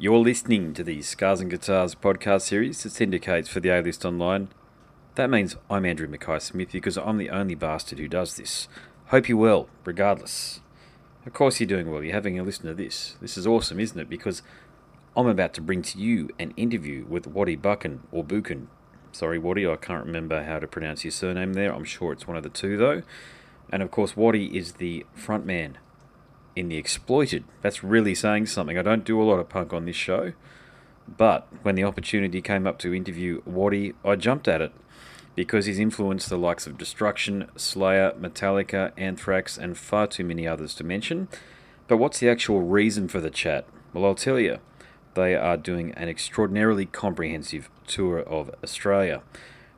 You're listening to the Scars and Guitars podcast series that syndicates for the A List Online. That means I'm Andrew Mackay Smith because I'm the only bastard who does this. Hope you're well, regardless. Of course, you're doing well. You're having a listen to this. This is awesome, isn't it? Because I'm about to bring to you an interview with Wattie Buchan or Buchan. Sorry, Wattie, I can't remember how to pronounce your surname there. I'm sure it's one of the two, though. And of course, Wattie is the frontman in The Exploited. That's really saying something. I don't do a lot of punk on this show, but when the opportunity came up to interview Wattie, I jumped at it because he's influenced the likes of Destruction, Slayer, Metallica, Anthrax, and far too many others to mention. But what's the actual reason for the chat? Well, I'll tell you. They are doing an extraordinarily comprehensive tour of Australia.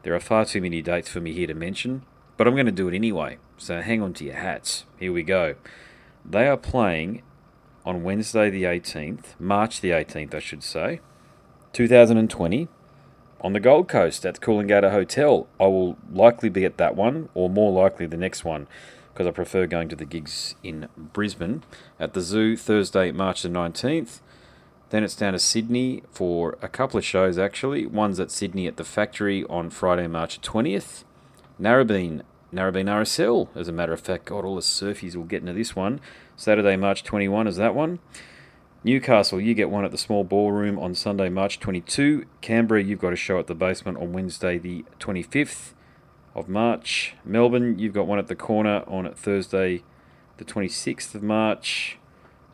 There are far too many dates for me here to mention, but I'm going to do it anyway, so hang on to your hats. Here we go. They are playing on Wednesday the 18th, March the 18th, I should say, 2020, on the Gold Coast at the Coolangatta Hotel. I will likely be at that one, or more likely the next one, because I prefer going to the gigs in Brisbane. At the Zoo, Thursday, March the 19th. Then it's down to Sydney for a couple of shows actually. One's at Sydney at the Factory on Friday, March 20th. Narrabeen Narrabeen RSL, as a matter of fact. God, all the surfies will get into this one. Saturday, March 21 is that one. Newcastle, you get one at the small ballroom on Sunday, March 22. Canberra, you've got a show at the basement on Wednesday, the 25th of March. Melbourne, you've got one at the corner on Thursday, the 26th of March.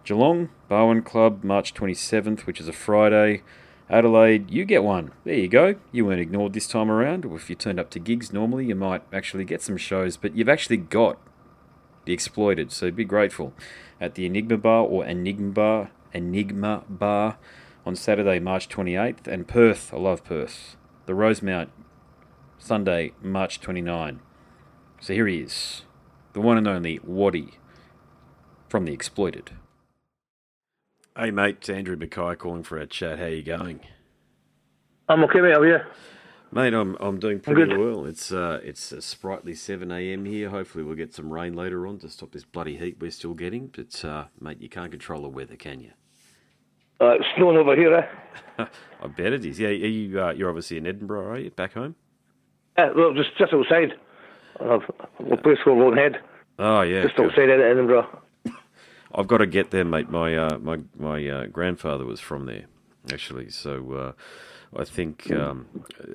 Geelong, Barwon Club, March 27th, which is a Friday. Adelaide, you get one. There you go. You weren't ignored this time around. If you turned up to gigs normally, you might actually get some shows, but you've actually got the exploited, so be grateful. At the Enigma Bar or Enigma Bar, Enigma Bar on Saturday, March 28th, and Perth, I love Perth. The Rosemount, Sunday, March 29. So here he is, the one and only Wattie from the Exploited. Hey mate, it's Andrew Mackay calling for a chat. How you going? I'm okay, mate. How are you? Mate, I'm I'm doing pretty well. It's uh it's a sprightly seven AM here. Hopefully we'll get some rain later on to stop this bloody heat we're still getting. But uh, mate, you can't control the weather, can you? Uh, it's snowing over here, eh? I bet it is. Yeah, are you uh, you're obviously in Edinburgh, are you? Back home? Yeah, well, just just outside. Uh, a place called Loanhead. Oh yeah. Just outside Edinburgh. I've got to get there, mate. My uh, my my uh, grandfather was from there, actually. So uh, I think um,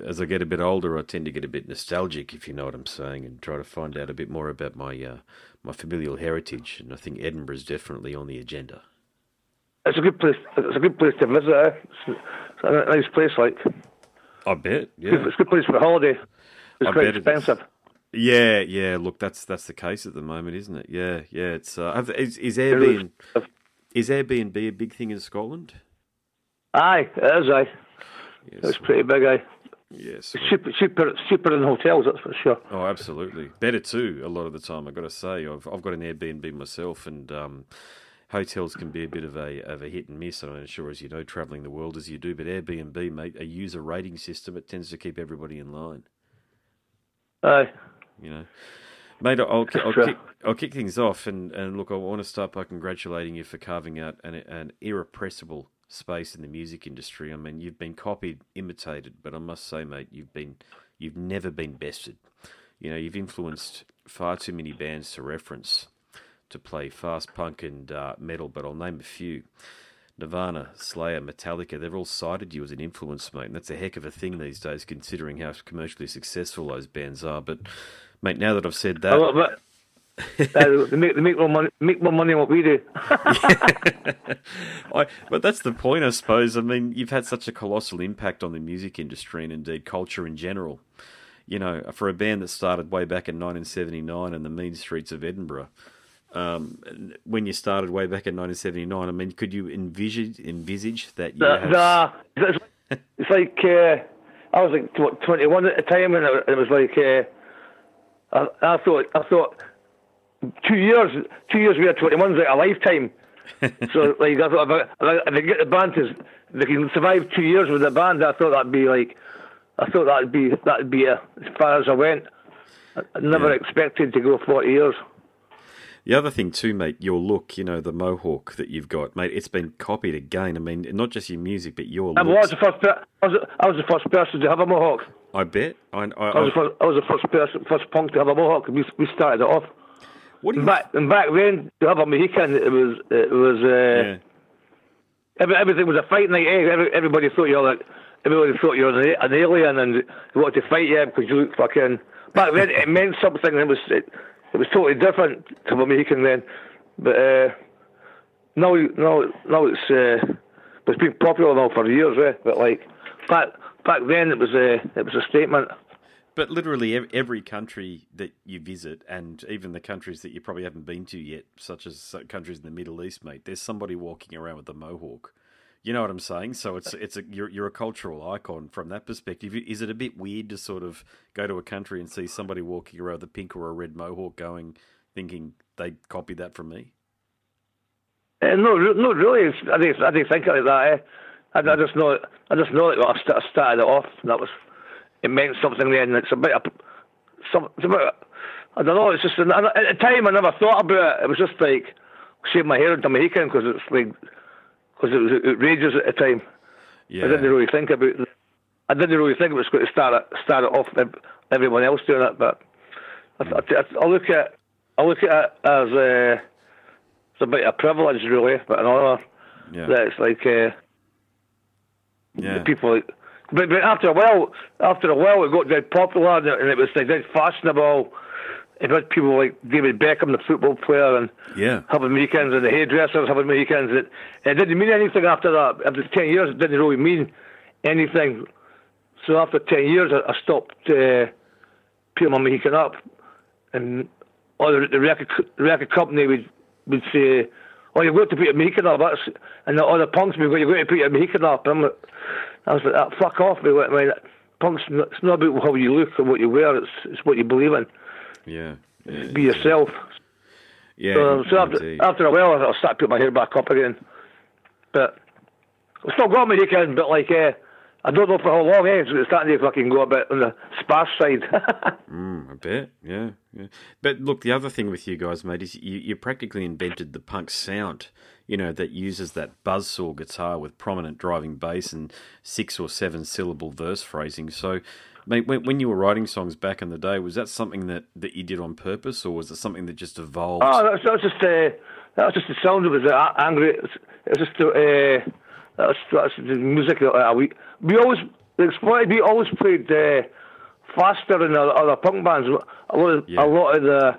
as I get a bit older, I tend to get a bit nostalgic, if you know what I'm saying, and try to find out a bit more about my uh, my familial heritage. And I think Edinburgh is definitely on the agenda. It's a good place. It's a good place to visit. Eh? It's, a nice place, like. I bet. Yeah. It's a good place for a holiday. It's I quite bet it is. expensive. Yeah, yeah. Look, that's that's the case at the moment, isn't it? Yeah, yeah. It's uh, is, is Airbnb is Airbnb a big thing in Scotland? Aye, it is. Aye, Yes. it's pretty big. Aye, Yes. it's cheaper, cheaper, cheaper than hotels. That's for sure. Oh, absolutely. Better too. A lot of the time, I've got to say, I've I've got an Airbnb myself, and um, hotels can be a bit of a of a hit and miss. I'm sure as you know, traveling the world as you do, but Airbnb, mate, a user rating system, it tends to keep everybody in line. Aye, You know, mate, I'll I'll, kick, I'll kick things off, and, and look, I want to start by congratulating you for carving out an an irrepressible space in the music industry. I mean, you've been copied, imitated, but I must say, mate, you've been you've never been bested. You know, you've influenced far too many bands to reference to play fast punk and uh, metal, but I'll name a few. Nirvana, Slayer, Metallica, they've all cited you as an influence, mate, and that's a heck of a thing these days, considering how commercially successful those bands are. But, mate, now that I've said that, little bit. Uh, they make they make more money make more money than what we do. I, but that's the point, I suppose. I mean, you've had such a colossal impact on the music industry and indeed culture in general. You know, for a band that started way back in 1979 in the mean streets of Edinburgh, um, when you started way back in 1979, I mean, could you envisage envisage that you have? nah, it's, it's like uh, I was like what, 21 at the time, and it, it was like uh, I, I thought I thought two years two years we had 21 is like a lifetime. so like I thought if I, if I get the band to if they can survive two years with the band, I thought that'd be like I thought that'd be that'd be uh, as far as I went. I, never Yeah. expected to go 40 years. The other thing too, mate, your look, you know, the mohawk that you've got, mate, it's been copied again. I mean, not just your music, but your I looks. was the first. I was, I was the first person to have a mohawk. I bet. I, I, I was, the first, I was the first person, first punk to have a mohawk. We, we started it off. what do you back and back then, to have a Mohican, it was it was uh, yeah. every, everything was a fight night. Eh? Every, everybody thought you were like everybody thought you were an, an alien and they wanted to fight you because you looked fucking. Back then, it meant something. It was it, it was totally different to a Mohican then. But uh, now, now, now it's uh, it's been popular now for years. Eh? But like back back then, it was a it was a statement. But literally ev- every country that you visit, and even the countries that you probably haven't been to yet, such as countries in the Middle East, mate, there's somebody walking around with a mohawk. You know what I'm saying? So it's it's a you're you're a cultural icon from that perspective. Is it a bit weird to sort of go to a country and see somebody walking around with a pink or a red mohawk, going thinking they copied that from me? Uh, no, re- no, really. I didn't, I didn't think of it like that. Eh? I, I just know, I just know that I sta- I started it off. And that was, it meant something then. It's a bit, of, some, it's a bit. I don't know. It's just an, at the time I never thought about it. It was just like shave my hair into Mohican because it's like because it was outrageous at the time. Yeah, I didn't really think about. I didn't really think it was going to start it, start it off everyone else doing it, but I, I, I look at I look at it as uh, it's a bit of privilege, really, but another yeah, that it's like uh, yeah. people. But, but after a while, after a while, it got very popular and it, was like very fashionable. It had people like David Beckham, the football player, and yeah. having weekends, and the hairdressers having weekends. It, it didn't mean anything after that. After ten years, it didn't really mean anything. So after ten years, I, I stopped uh, putting my Mohican up, and all the, the record the record company would would say, "Oh, you've got to put your Mohican up." That's, and the other punks would go, "You've got to put your Mohican up." And I'm like, I was like, "Ah, "Fuck off!" I went, "Man, punks. It's not about how you look or what you wear. It's it's what you believe in. Yeah, yeah, Be yourself." yeah. So, so after, after a while, I'll start putting my hair back up again. But still got my weekend, but like, uh, I don't know for how long, eh? So it's starting to fucking go a bit on the sparse side. Mm, I bet, yeah, yeah. But look, the other thing with you guys, mate, is you, you practically invented the punk sound. You know that uses that buzzsaw guitar with prominent driving bass and six or seven syllable verse phrasing. So, mate, when, when you were writing songs back in the day, was that something that, that you did on purpose, or was it something that just evolved? oh, that's, that's just uh, that was just the sound. It was uh, angry. It was, it was just uh, that was, that's the music. that, Uh, we we always exploited. We always played uh, faster than other, other punk bands. A lot of Yeah. a lot of the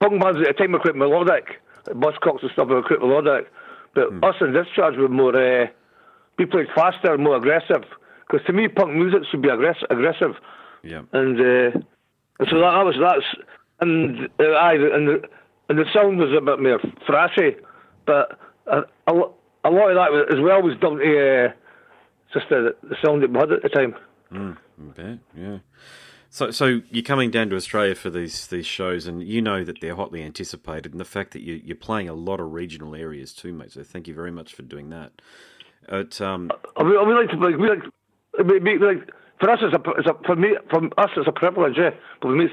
punk bands at the time were quite melodic. Buzzcocks and stuff were quite melodic, but Hmm. us in Discharge were more. Uh, we played faster, and more aggressive. Because to me, punk music should be aggressive. aggressive. yeah, and uh, so that, that was that's and uh, I and the, and the sound was a bit more thrashy, but a, a, a lot of that was, as well was down to uh, just the, the sound that we had at the time. I bet, yeah. So, so you're coming down to Australia for these these shows, and you know that they're hotly anticipated, and the fact that you, you're playing a lot of regional areas too, mate. So, thank you very much for doing that. It, um, I mean, we like to like we like, we, we, like for us it's a, it's a for me from us it's a privilege, yeah. But we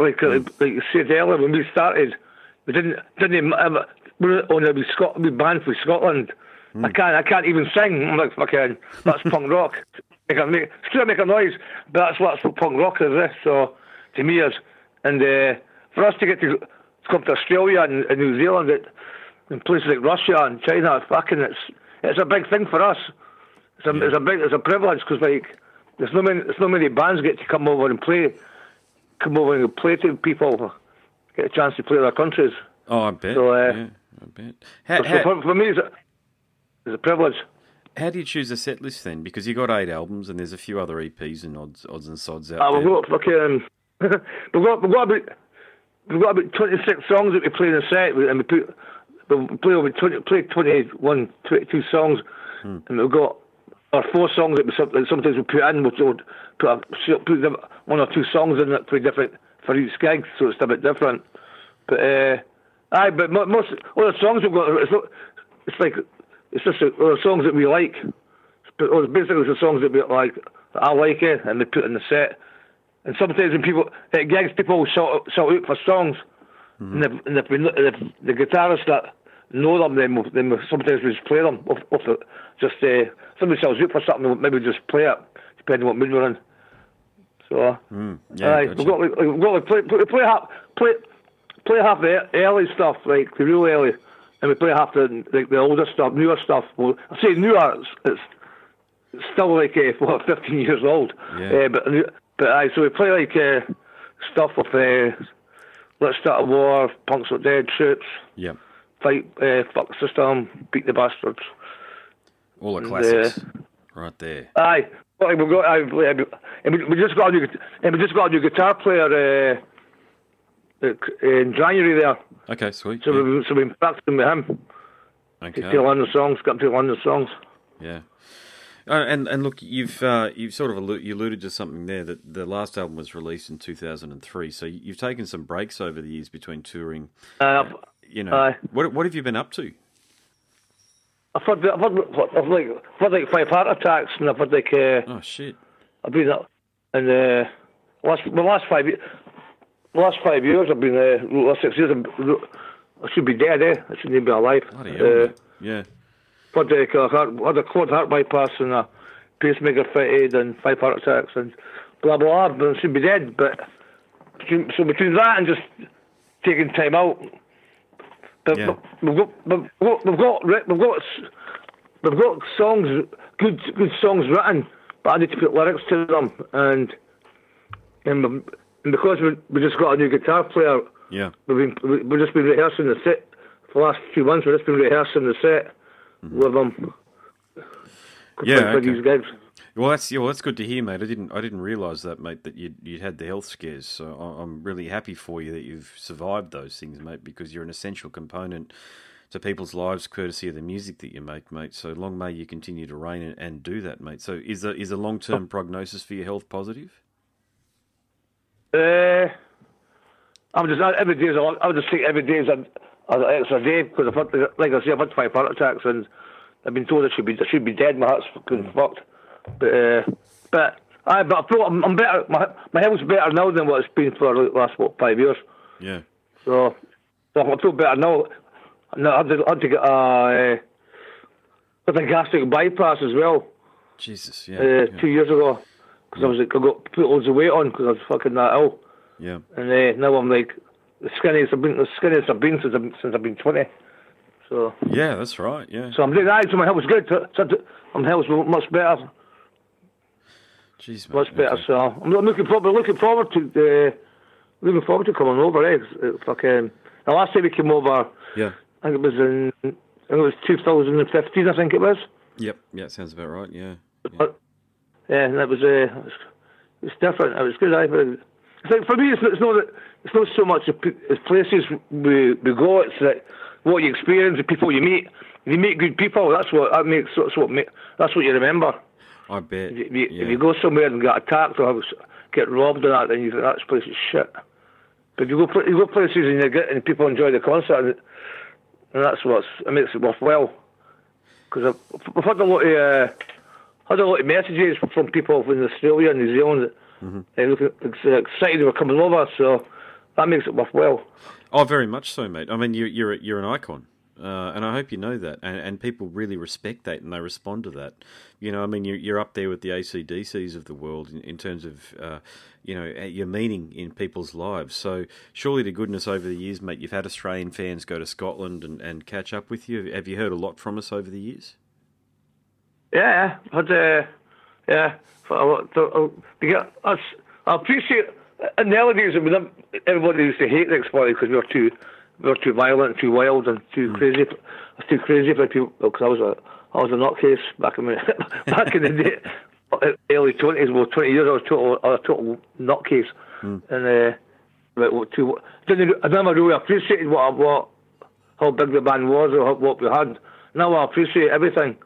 like uh, like you said earlier when we started, we didn't didn't um, on a wee Scot we band from Scotland. I can't I can't even sing. I'm like fucking that's punk rock. Make a make still make a noise, but that's what punk rock is. This so to me is and uh, for us to get to, to come to Australia and, and New Zealand, it, and places like Russia and China, fucking it's it's a big thing for us. It's a, it's a big, it's a privilege because like there's no many, there's no many bands get to come over and play, come over and play to people, get a chance to play their countries. oh, I bet. So, uh, yeah, I bet. How, how, for, for me, it's a, it's a privilege. how do you choose a set list then? Because you got eight albums, and there's a few other EPs and odds, odds and sods out Uh, there. we've got fucking, we've got we've got about we've got about 26 songs that we play in a set, and we put we play over 20, play 21, 22 songs, and we've got our four songs that we that sometimes we put in, would put, a, put one or two songs in that play different for each gig, so it's a bit different. But uh, aye, but mo- most all the songs we've got, it's, not, it's like it's just the, all the songs that we like. But well, basically, it's the songs that we like. That I like it, and they put in the set. And sometimes when people at gigs, people shout, shout out for songs, and, if, and if, we, if the guitarists that know them, then we'll, then we'll, sometimes we just play them off, off the, just uh, somebody sells out for something, we'll maybe just play it depending on what mood we're in. So, Mm, yeah, aye, gotcha. we've got like, we've got like play, play, play play play half the early stuff, like the real early, and we play half the like the older stuff, newer stuff. Well, I say newer, it's, it's it's still like uh, what, 15 years old. Yeah. Uh, but but aye, so we play like uh, stuff with uh, Let's Start a War, Punks Not Dead, Troops, Yep. Fight, uh, Fuck the System, Beat the Bastards. All the And, classics. right there. Aye, well, we've got, aye, and we, we just got a new, and we just got a new guitar player uh, in January there. Okay, sweet. So yeah. we've so been practicing with him. Okay. To London songs, got to London songs. Yeah. Uh, and and look, you've uh, you've sort of allu- you alluded to something there that the last album was released in 2003. So you've taken some breaks over the years between touring. Uh, You know, what what have you been up to? I've had, I've had, I've like, I've had like five heart attacks, and I've had like, uh, Oh shit! I've been up, and uh, last the last five years, last five years I've been uh, last six years I should be dead, eh? I shouldn't even be alive. Bloody hell! Uh, yeah. had like a heart, had a quad heart bypass and a pacemaker fitted and five heart attacks and blah blah blah. But I should be dead. But between- so between that and just taking time out, but Yeah. we've got we've got we've got writ- we've got we've got songs, good good songs written, but I need to put lyrics to them and and, and because we we just got a new guitar player. Yeah. We've been we- we've just been rehearsing the set for the last few months. We've just been rehearsing the set mm-hmm. with um, them. Yeah, okay. Well, that's yeah, well, that's good to hear, mate. I didn't I didn't realise that, mate, that you'd you'd had the health scares. So I- I'm really happy for you that you've survived those things, mate, because you're an essential component to people's lives, courtesy of the music that you make, mate. So long may you continue to reign and, and do that, mate. So is the is the long term oh. prognosis for your health positive? Uh, I'm just every day. is a lot- I would just take every day as an, as an extra day because I've had, like I say, I've had five heart attacks and I've been told I should be I should be dead. My heart's fucking fucked. But uh, but I but I feel I'm, I'm better. My my health's better now than what it's been for the last what five years. Yeah. So, so I feel better now. No, I had to, I had to get a, uh, with a gastric bypass as well Jesus, yeah. uh, yeah. two years ago because I was like, I got put loads of weight on because I was fucking that ill, yeah. and uh, now I'm like the skinniest I've been, the skinniest I've been since I've, since I've been twenty. So, Yeah, that's right. Yeah. so I'm doing that. So my health's good. So, so my health's much better, Jeez, mate. much better. okay. So I'm looking forward, looking forward to, uh, looking forward to coming over. Eh? fucking the last time we came over, Yeah. I think it was in, I think it was 2015. I think it was. Yep. Yeah, sounds about right. Yeah. yeah. But yeah, and that was uh, it was, it was different. It was good. I it's like for me, it's not, it's not that- it's not so much the places we we go. It's like what you experience, the people you meet. If you meet good people, that's what that makes. That's what that's what you remember. I bet. If you, yeah. if you go somewhere and get attacked or have, get robbed or that, then you think that place is shit. But if you go you go places and you get and people enjoy the concert, and, and that's what it makes it worthwhile. Because I've, I've had a lot of uh, had a lot of messages from people in Australia and New Zealand Mm-hmm. looking uh, excited they were coming over, so that makes it worthwhile. Oh, very much so, mate. I mean, you, you're you're an icon, uh, and I hope you know that, and, and people really respect that and they respond to that. You know, I mean, you're you're up there with the ACDCs of the world in, in terms of, uh, you know, uh, your meaning in people's lives. So, surely to goodness, over the years, mate, you've had Australian fans go to Scotland and, and catch up with you. Have you heard a lot from us over the years? Yeah, but uh, yeah, to I appreciate. In the early days, everybody used to hate the Exploited because we were too, we were too violent, too wild, and too crazy. I was too crazy for people because I was a, I was a nutcase back in the back in the day, early twenties, well, twenty years. I was total, I was a total nutcase, and uh, but what too, didn't, I never really appreciated what what how big the band was or what we had. Now I appreciate everything.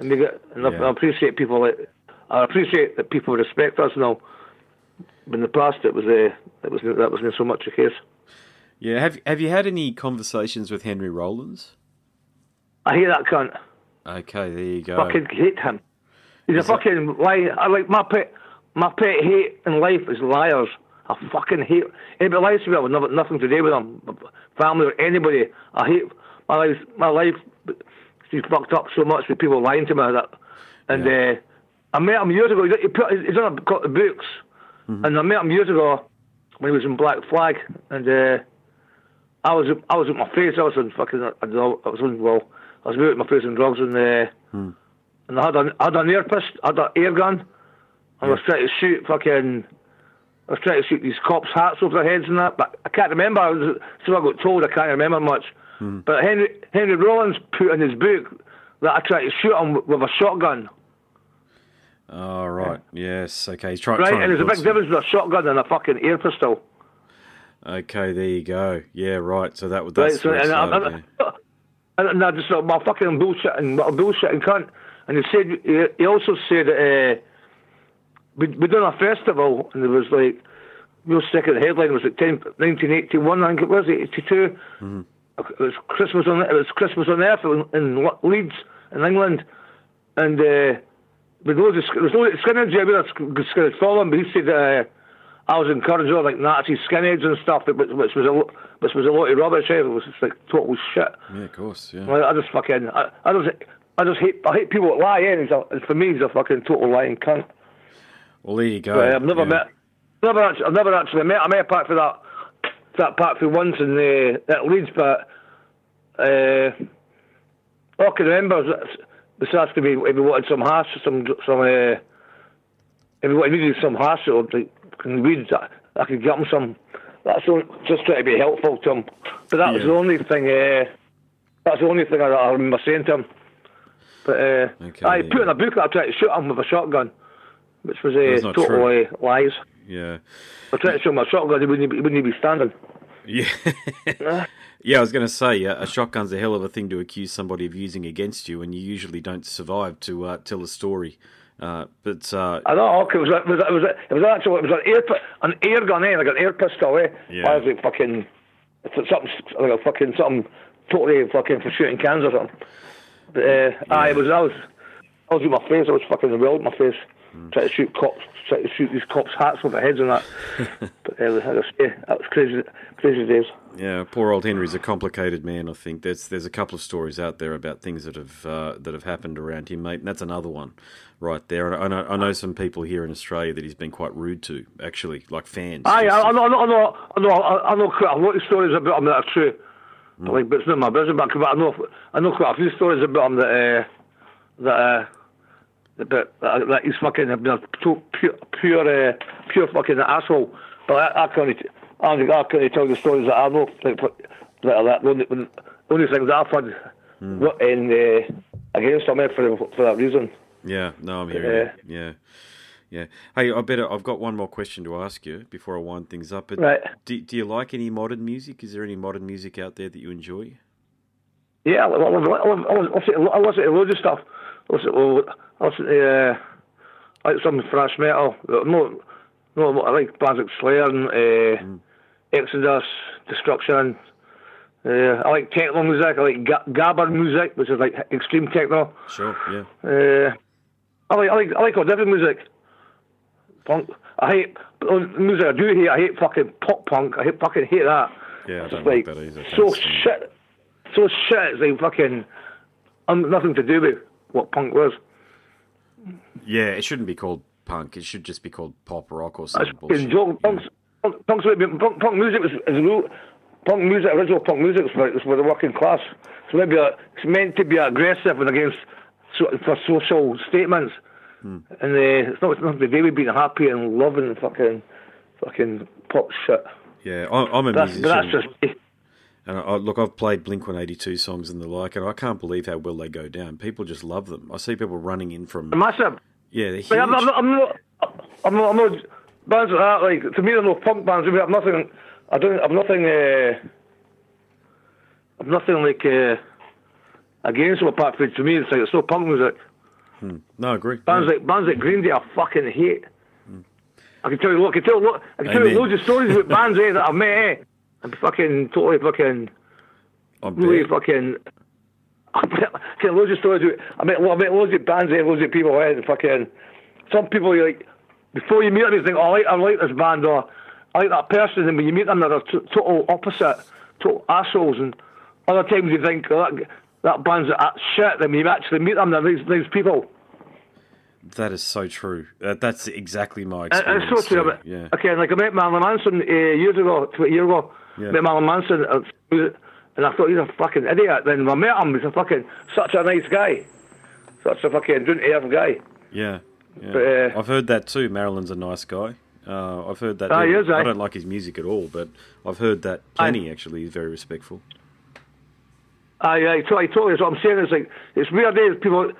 And we get, and I- Yeah. I appreciate people like, I appreciate that people respect us now. But in the past, it was uh, it was that wasn't so much the case. Yeah. Have Have you had any conversations with Henry Rollins? I hate that cunt. Okay, there you go. Fucking hate him. He's a Is that- fucking liar. I like my pet. My pet hate in life is liars. I fucking hate anybody lies to me. I would have nothing to do with them, family or anybody. I hate my life. My life is fucked up so much with people lying to me that. And Yeah. uh, I met him years ago. He put he's on a got the books, and I met him years ago when he was in Black Flag, and uh, I was I was at my face. I was in fucking I, don't know, I was in well I was with my face in drugs and uh, and I had an I had an air pist, I had an air gun. I was trying to shoot fucking. I was trying to shoot these cops' hats over their heads and that, but I can't remember. I was, so I got told I can't remember much. But Henry Henry Rollins put in his book that I tried to shoot him with a shotgun. Oh, right. Yes. Okay. He's trying. Right, trying and there's a big some- difference with a shotgun and a fucking air pistol. Okay, there you go. Yeah, right. So that would that's so where it and, and, and, and I just thought, my fucking bullshit and what a bullshitting cunt. And he said, he, he also said that uh, we we done a festival and there was like real sick of the headline was like 10, 1981, I think it was 82. It was Christmas on it was Christmas on Earth in, Leeds in England, and uh, with loads of there was of skinheads there, with skinheads following, but he said uh, I was encouraging all like Nazi skinheads and stuff, which, which was a which was a lot of rubbish. eh? It was just like total shit. Yeah, of course. Yeah. Like, I just fucking I, I just I just hate I hate people that lie. Eh? And a, for me, he's a fucking total lying cunt. Well, there you go. But I've never yeah. met, never actually, I've never actually met. I met apart for that, that part for once in the at Leeds, but uh, all I can remember is besides to be if we wanted some hash, some some uh, if we wanted needed some hash or like can weed, I, I could get him some. That's all, just trying to be helpful to him. But that was the only thing. Uh, that's the only thing I, I remember saying to him. But uh, Okay, I yeah. put in a book that I tried to shoot him with a shotgun, which was uh, not total uh, lies. Yeah. I tried to shoot him a shotgun, he wouldn't, he wouldn't be standing. Yeah. yeah, I was going to say, yeah, a shotgun's a hell of a thing to accuse somebody of using against you, and you usually don't survive to uh, tell a story. Uh, but uh, I know, okay, it was, it was, it was, it was actually it was an air, an air gun, eh, like an air pistol, eh? Yeah. I was like fucking, something, like a fucking, something totally fucking for shooting cans or something. But, uh, aye, it was, I was, I was with my face, I was fucking in the wild with my face, Hmm. trying to shoot cops, trying to shoot these cops' hats with their heads and that. but, uh, I was, yeah, that was crazy, crazy days. yeah, poor old Henry's a complicated man. I think there's there's a couple of stories out there about things that have uh, that have happened around him, mate. And that's another one right there. And I know, I know some people here in Australia that he's been quite rude to, actually, like fans. Aye, I, I know, I know, I know, I know, I know quite a lot of stories about him that are true. Like, but it's not my business. But I know, I know quite a few stories about him that, uh, that, uh, that, that, that he's fucking been a pure, pure, uh, pure fucking asshole. But I, I can't, I can't, I can't tell you the stories that I know. Like, that, that the only, only things I've had what- in uh, against him for for that reason. Yeah, no, I'm hearing Yeah. you. Yeah, yeah. Hey, I better. I've got one more question to ask you before I wind things up. But Right. Do, do you like any modern music? Is there any modern music out there that you enjoy? Yeah, I listen, to loads of stuff. I I uh, I like some thrash metal. No, no, I like bands like Slayer and uh, Exodus, Destruction. Uh, I like techno music. I like ga- gabber music, which is like extreme techno. Sure. Yeah. Uh, I like, I like, I like all different music. Punk. I hate the music. I do hate. I hate fucking pop punk. I hate fucking hate that. Yeah, I don't just like like that either. so shit, so shit. It's like fucking, um, nothing to do with what punk was. Yeah, it shouldn't be called punk. It should just be called pop rock or something. Bullshit. Punk's, punk, punk, punk music is real. Punk music, original punk music is for, is for the working class. So maybe a, it's meant to be aggressive and against so, for social statements. Hmm. And uh, it's not it's nothing to do with being happy and loving fucking fucking pop shit. Yeah, I- I'm a That's, musician. that's just. And I, look, I've played Blink 182 songs and the like, and I can't believe how well they go down. People just love them. I see people running in from. massive. Yeah, they're huge. I'm, I'm, not, I'm not, I'm not, I'm not, bands like that, like, to me, they're no punk bands. I I've nothing, I don't, I've nothing, uh, I've nothing, like, uh, against them apart from, to me, it's like, it's no punk music. No, I agree. Bands Yeah. like, bands like Green Day, I fucking hate. I can tell you, look, I can tell, look, I can tell Amen. you loads of stories about bands, eh, that I've met, eh. I'm fucking, totally fucking, I'm really fucking, can loads of stories. with- I met, I met loads of bands, eh, loads of people, eh, and fucking, some people you like, before you meet them, you think, oh, I like, I like this band, or I like that person, and when you meet them, they're t- total opposite, total assholes. And other times you think oh, that, that band's that shit, then when you actually meet them, they're these, these people. That is so true. Uh, that's exactly my experience. and it's so true. Yeah. Okay, like I met Marilyn Manson uh, years ago, 20 years ago. Yeah. Met Marilyn Manson, uh, and I thought he's a fucking idiot. Then when I met him, he's a fucking such a nice guy, such a fucking down to earth guy. Yeah. yeah. But, uh, I've heard that too. Marilyn's a nice guy. Uh, I've heard that. Ah, he is, I eh? don't like his music at all, but I've heard that plenty. Actually, he's very respectful. Aye, aye, so I totally, what I'm saying is like, it's weird days, people,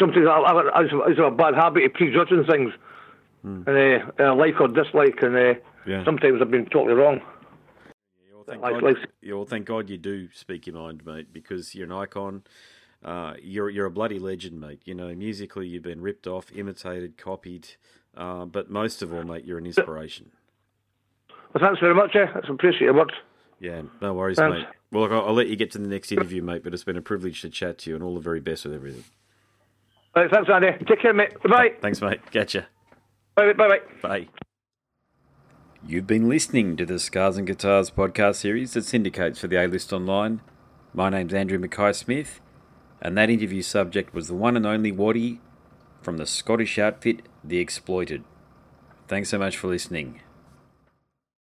sometimes I, I, I, I have a bad habit of prejudging things, and uh, uh, like or dislike, and uh. Yeah. sometimes I've been totally wrong. Yeah, well, thank Like- God, like- yeah, well, thank God you do speak your mind, mate, because you're an icon. Uh, you're you're a bloody legend, mate. You know, musically you've been ripped off, imitated, copied, uh, but most of all, mate, you're an inspiration. Well, thanks very much, eh? That's appreciated words. Yeah, no worries, Thanks. mate. Well, look, I'll, I'll let you get to the next interview, mate. But it's been a privilege to chat to you, and all the very best with everything. Right, thanks, Andy. Take care, mate. Bye. Thanks, mate. Catch you. Bye, bye, bye. Bye. You've been listening to the Scars and Guitars podcast series that syndicates for the A List Online. My name's Andrew Mackay Smith, and that interview subject was the one and only Wattie from the Scottish outfit The Exploited. Thanks so much for listening.